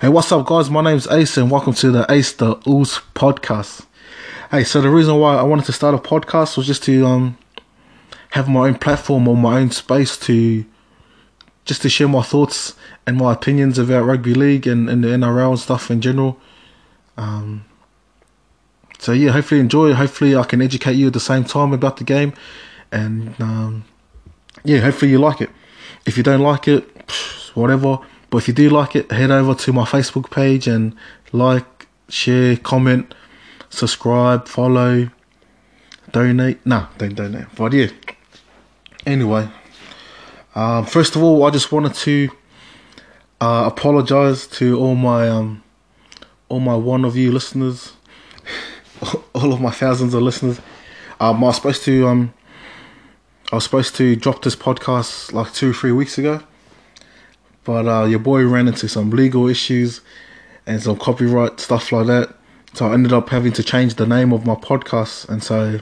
Hey, what's up, guys? My name's Ace, and welcome to the Ace the Ooze podcast. Hey, so the reason why I wanted to start a podcast was just to um have my own platform or my own space to just to share my thoughts and my opinions about rugby league and, and the NRL and stuff in general. Um, so yeah, hopefully enjoy. Hopefully I can educate you at the same time about the game, and um, yeah, hopefully you like it. If you don't like it, whatever. But if you do like it, head over to my Facebook page and like, share, comment, subscribe, follow, donate. No, don't donate. But yeah. Anyway, um, first of all, I just wanted to uh, apologize to all my um, all my one of you listeners, all of my thousands of listeners. Um, I was supposed to um, I was supposed to drop this podcast like two or three weeks ago but uh, your boy ran into some legal issues and some copyright stuff like that. So I ended up having to change the name of my podcast, and so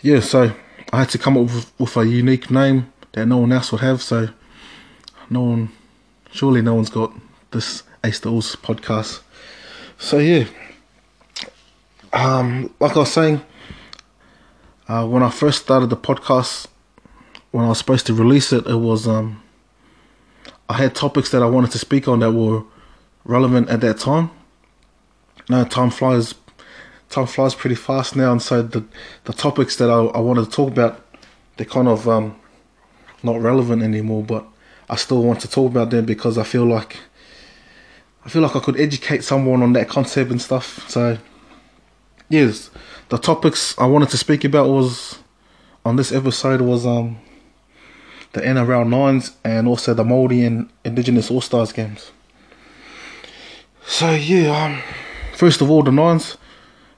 yeah, so I had to come up with, with a unique name that no one else would have. So no one, surely no one's got this Ace the Ooze podcast. So yeah, um, like I was saying, uh, when I first started the podcast, when I was supposed to release it, it was um I had topics that I wanted to speak on that were relevant at that time. Now time flies, time flies pretty fast now, and so the the topics that I, I wanted to talk about, they're kind of um, not relevant anymore. But I still want to talk about them because I feel like I feel like I could educate someone on that concept and stuff. So yes, the topics I wanted to speak about was on this episode was um the NRL Nines, and also the Māori and Indigenous All Stars games. So yeah, um, first of all, the Nines.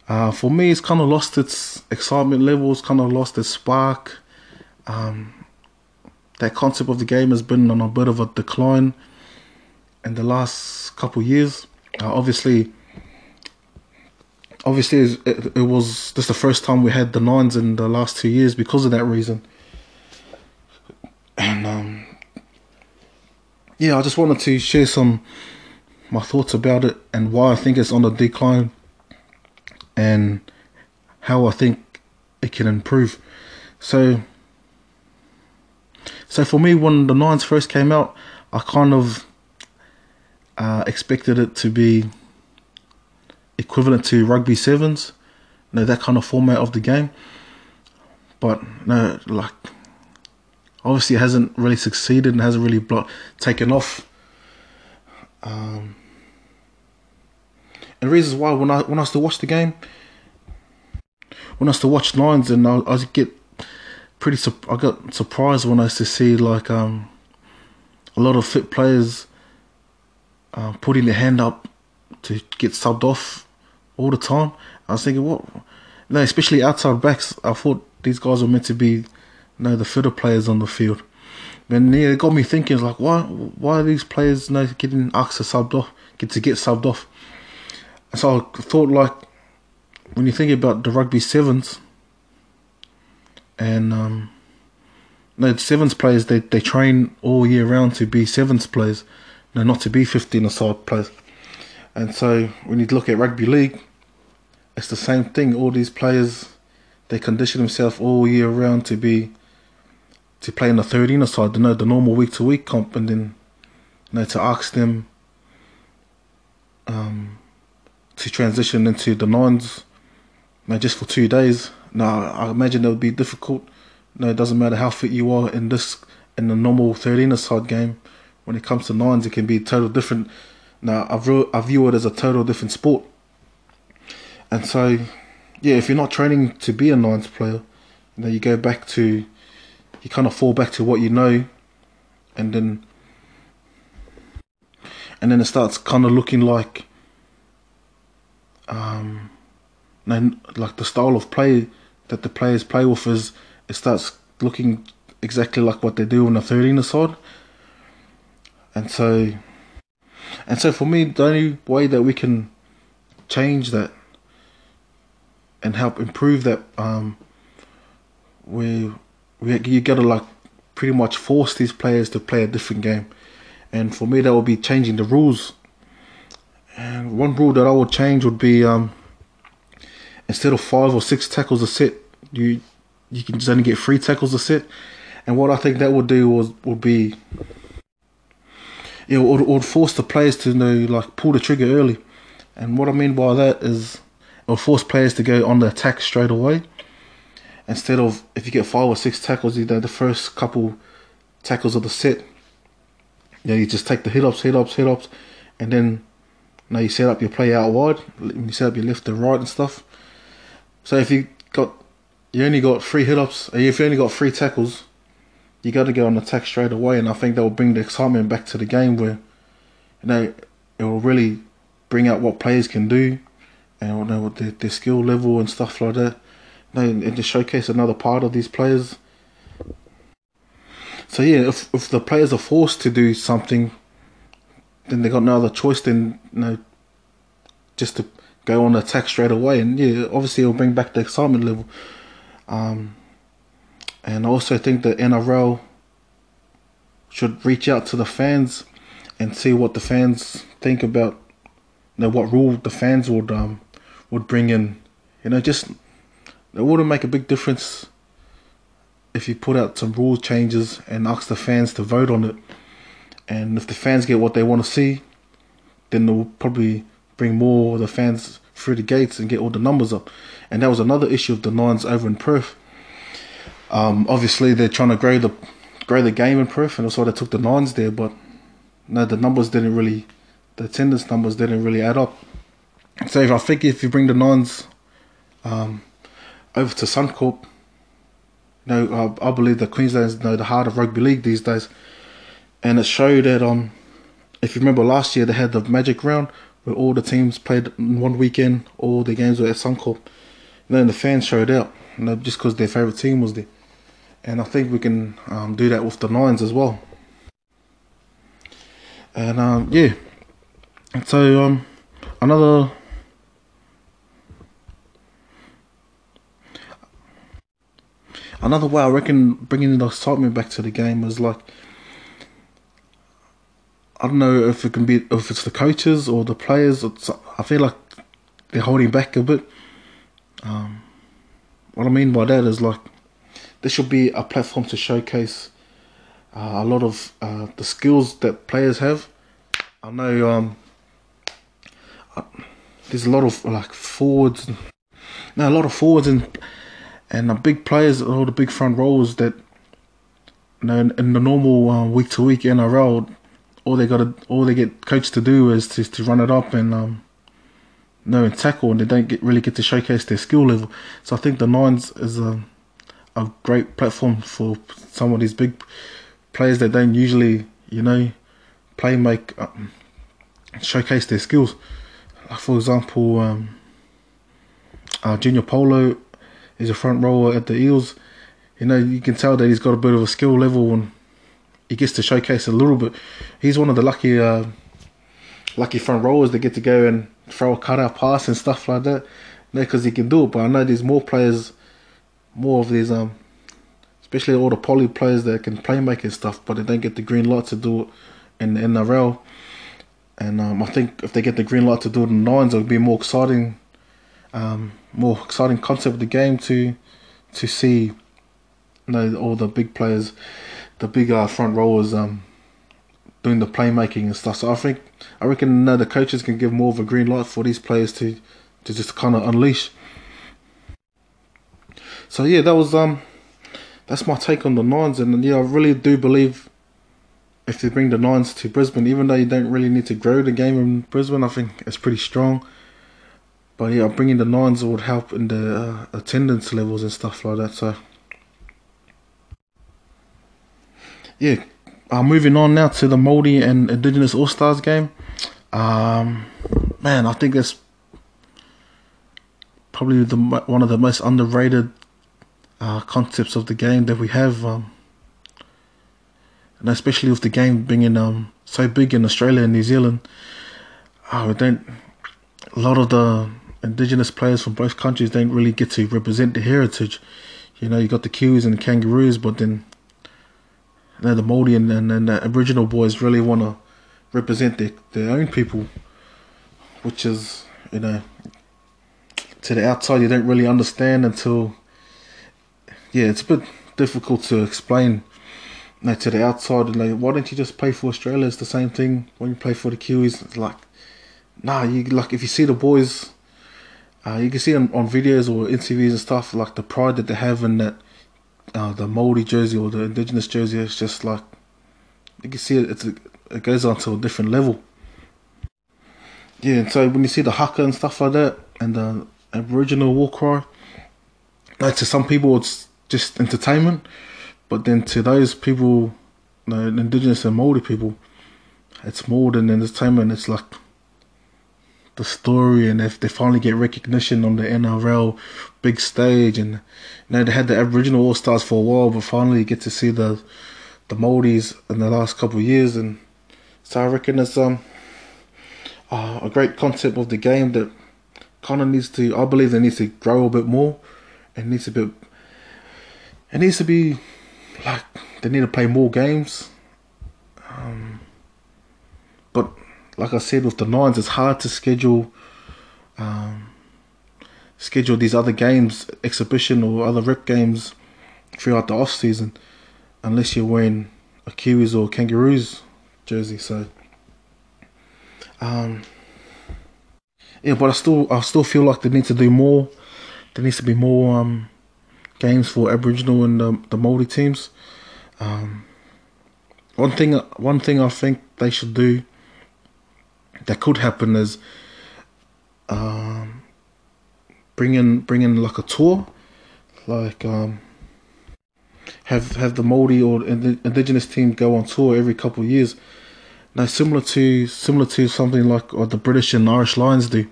Uh, for me, it's kind of lost its excitement levels, kind of lost its spark. Um, that concept of the game has been on a bit of a decline in the last couple of years. Uh, obviously, obviously, it, it was just the first time we had the nines in the last two years because of that reason. And um, yeah, I just wanted to share some my thoughts about it and why I think it's on the decline and how I think it can improve. So, so for me, when the nines first came out, I kind of uh, expected it to be equivalent to rugby sevens, you know, that kind of format of the game. But no, like obviously it hasn't really succeeded and hasn't really blo- taken off. Um, and reasons why when I when I used to watch the game, when I used to watch Lions, and I, I get pretty I got surprised when I used to see like um, a lot of fit players uh, putting their hand up to get subbed off all the time. I was thinking, what? No, especially outside backs. I thought these guys were meant to be know the fitter players on the field. Then yeah, it got me thinking like why why are these players know, getting asked to subbed off get to get subbed off? And so I thought like when you think about the rugby sevens and um no sevens players they, they train all year round to be sevens players, no not to be fifteen aside players. And so when you look at rugby league, it's the same thing. All these players they condition themselves all year round to be to play in the 13 side, you know, the normal week to week comp, and then you know to ask them um, to transition into the nines, you know, just for two days. Now I imagine it would be difficult. You know, it doesn't matter how fit you are in this in the normal 13 side game. When it comes to nines, it can be total different. Now I view I view it as a total different sport, and so yeah, if you're not training to be a nines player, you know, you go back to you kind of fall back to what you know, and then and then it starts kind of looking like um, then like the style of play that the players play with is it starts looking exactly like what they do on the 13 side. And so and so for me the only way that we can change that and help improve that um we we you gotta like pretty much force these players to play a different game, and for me that would be changing the rules. And one rule that I would change would be um, instead of five or six tackles a set, you you can just only get three tackles a set. And what I think that would do was would be it would, it would force the players to you know like pull the trigger early. And what I mean by that is it will force players to go on the attack straight away. Instead of if you get five or six tackles, you know the first couple tackles of the set, you know, you just take the hit ups, hit ups, hit ups, and then now you set up your play out wide. You set up your left and right and stuff. So if you got you only got three hit ups, if you only got three tackles, you got to go on attack straight away, and I think that will bring the excitement back to the game where you know it will really bring out what players can do and you know what their, their skill level and stuff like that. And just showcase another part of these players. So yeah, if if the players are forced to do something, then they got no other choice than you know just to go on attack straight away, and yeah, obviously it'll bring back the excitement level. Um, and I also think the NRL should reach out to the fans and see what the fans think about you know, what rule the fans would um would bring in. You know, just it wouldn't make a big difference if you put out some rule changes and ask the fans to vote on it. And if the fans get what they want to see, then they'll probably bring more of the fans through the gates and get all the numbers up. And that was another issue of the Nines over in Perth. Um, obviously, they're trying to grow the grow the game in Perth, and that's why they took the Nines there. But no, the numbers didn't really, the attendance numbers didn't really add up. So if I think if you bring the Nines um, over to Suncorp, you know, I, I believe that Queensland's you know, the heart of rugby league these days, and it showed that um, if you remember last year they had the Magic Round where all the teams played in one weekend, all the games were at Suncorp. And then the fans showed out, you know, just because their favourite team was there. And I think we can um, do that with the Nines as well. And um, yeah, so um, another another way I reckon bringing the excitement back to the game is like I don't know if it can be if it's the coaches or the players. I feel like they're holding back a bit. Um, what I mean by that is like there should be a platform to showcase uh, a lot of uh, the skills that players have. I know um, uh, there's a lot of like forwards, no, a lot of forwards and and the big players, all the big front rows that you know in, in the normal week to week NRL all they got all they get coached to do is to, to run it up and um, know and tackle, and they don't get really get to showcase their skill level. So I think the nines is a a great platform for some of these big players that don't usually, you know, play make um, showcase their skills. For example, um, uh, Junior Paulo is a front rower at the Eels. You know, you can tell that he's got a bit of a skill level and he gets to showcase a little bit. He's one of the lucky uh, lucky front rowers that get to go and throw a cutout pass and stuff like that. Because he can do it, but I know there's more players, more of these, um, especially all the poly players that can play make and stuff, but they don't get the green light to do it in the NRL. And um, I think if they get the green light to do it in nines, it'll be more exciting, um, more exciting concept of the game to to see, you know, all the big players the bigger front rowers um, doing the playmaking and stuff. So I think I reckon uh, the coaches can give more of a green light for these players to to just kind of unleash. So yeah, that was um that's my take on the nines, and yeah, I really do believe if they bring the nines to Brisbane, even though you don't really need to grow the game in Brisbane, I think it's pretty strong. But yeah, bringing the nines would help in the uh, attendance levels and stuff like that. So yeah, uh, moving on now to the Māori and Indigenous All Stars game. Um, man, I think it's probably the one of the most underrated uh, concepts of the game that we have, um, and especially with the game being um, so big in Australia and New Zealand. Uh, we don't. A lot of the Indigenous players from both countries don't really get to represent the heritage. You know, you got the Kiwis and the Kangaroos, but then you know, the Māori and, and, and the Aboriginal boys really want to represent their, their own people, which is you know to the outside you don't really understand until yeah it's a bit difficult to explain you know, to the outside like why don't you just play for Australia it's the same thing when you play for the Kiwis it's like nah you like if you see the boys uh, you can see on, on videos or interviews and stuff like the pride that they have in that uh, the Maori jersey or the indigenous jersey is just like you can see it it's a, it goes on to a different level yeah and so when you see the haka and stuff like that and the Aboriginal war cry. Like to some people, it's just entertainment, but then to those people, the indigenous and Maori people, it's more than entertainment. It's like the story, and if they finally get recognition on the NRL big stage, and you know they had the Aboriginal All Stars for a while, but finally you get to see the the Maoris in the last couple of years, and so I reckon it's um uh, a great concept of the game that kind of needs to. I believe they needs to grow a bit more. and needs to be. It needs to be like they need to play more games. Um, but like I said with the nines, it's hard to schedule. Um, schedule these other games, exhibition or other rep games throughout the off season, unless you're wearing a Kiwis or Kangaroos jersey. So, um, yeah, but I still I still feel like they need to do more. There needs to be more um, games for Aboriginal and the, the Maori teams. Um, one thing one thing I think they should do that could happen is um, bring in bring in like a tour, like um, have have the Maori or indigenous team go on tour every couple of years now, similar to similar to something like what the British and Irish Lions do,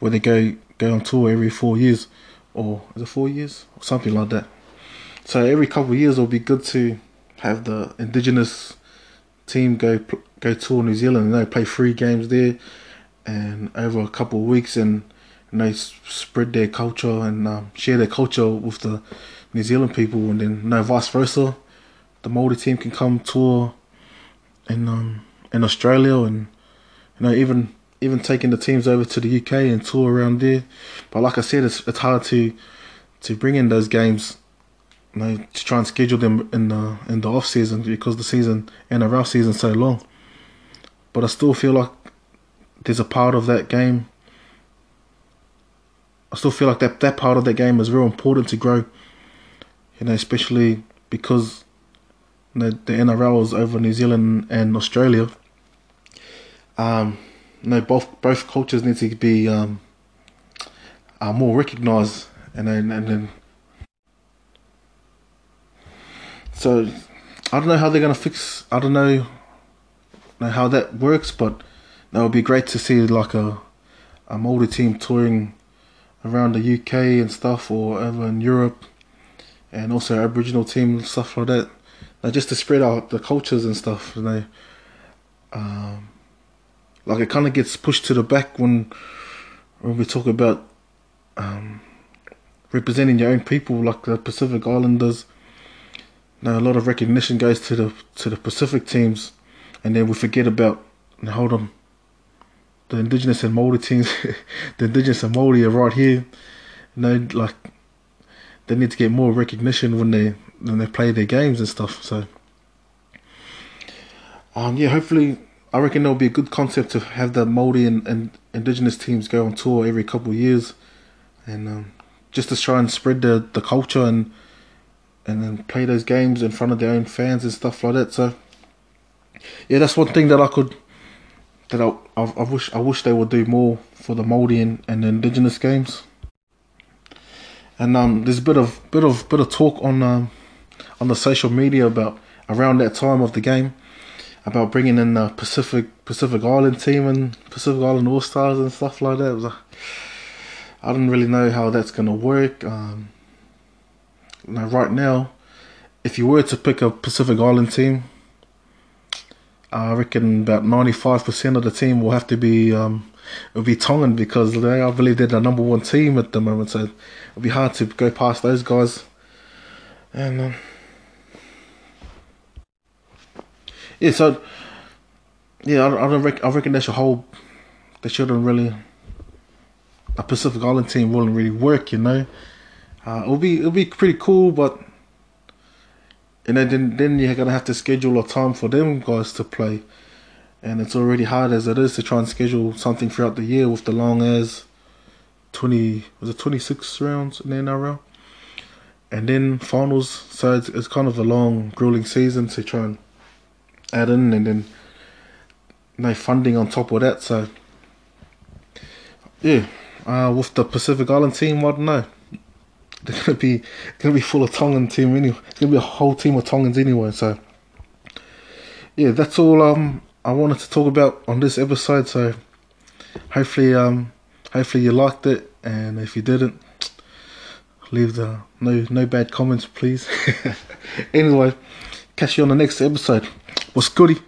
where they go go on tour every four years, or is it four years or something like that. So every couple of years, it'll be good to have the Indigenous team go go tour New Zealand and they play three games there, and over a couple of weeks, and, and they spread their culture and um, share their culture with the New Zealand people, and then no vice versa. The Maori team can come tour and um, in Australia and you know even even taking the teams over to the UK and tour around there. But like I said, it's it's hard to to bring in those games, you know, to try and schedule them in the in the off season because the season NRL season so long. But I still feel like there's a part of that game. I still feel like that that part of that game is real important to grow. You know, especially because the, the NRL is over New Zealand and Australia um, no, both both cultures need to be um, uh, more recognised, and then and then. So, I don't know how they're gonna fix. I don't know, know how that works, but that would be great to see like a a Maori team touring around the UK and stuff, or over in Europe, and also Aboriginal team stuff like that. Now, just to spread out the cultures and stuff, you know. Um, like it kind of gets pushed to the back when when we talk about um, representing your own people, like the Pacific Islanders. Now a lot of recognition goes to the to the Pacific teams, and then we forget about hold on. The Indigenous and Maori teams, the Indigenous and Maori are right here. You know, like they need to get more recognition when they when they play their games and stuff. So, um, yeah, hopefully I reckon it'll be a good concept to have the Maori and, and Indigenous teams go on tour every couple of years, and um, just to try and spread the, the culture and and then play those games in front of their own fans and stuff like that. So yeah, that's one thing that I could that I, I, I wish I wish they would do more for the Maori and, and the Indigenous games. And um, there's a bit of bit of bit of talk on um, on the social media about around that time of the game about bringing in the Pacific Pacific Island team and Pacific Island All Stars and stuff like that. I don't really know how that's gonna work. Um, now, right now, if you were to pick a Pacific Island team, I reckon about ninety five percent of the team will have to be um, it'll be Tongan because they, I believe they're the number one team at the moment. So it'll be hard to go past those guys. And um, yeah, so yeah, I, I don't reckon, I reckon they should hold. They shouldn't really. A Pacific Island team wouldn't really work, you know. Uh, it'll be it'll be pretty cool, but know then then you're gonna have to schedule a time for them guys to play, and it's already hard as it is to try and schedule something throughout the year with the long as twenty was it twenty six rounds in the NRL, and then finals. So it's, it's kind of a long, grueling season to try and add in, and then no funding on top of that. So yeah, uh, with the Pacific Island team, I don't know. They're gonna be gonna be full of Tongan team anyway. It's gonna be a whole team of Tongans anyway. So yeah, that's all um I wanted to talk about on this episode. So hopefully um hopefully you liked it, and if you didn't, leave the no no bad comments, please. anyway, catch you on the next episode. What's goody?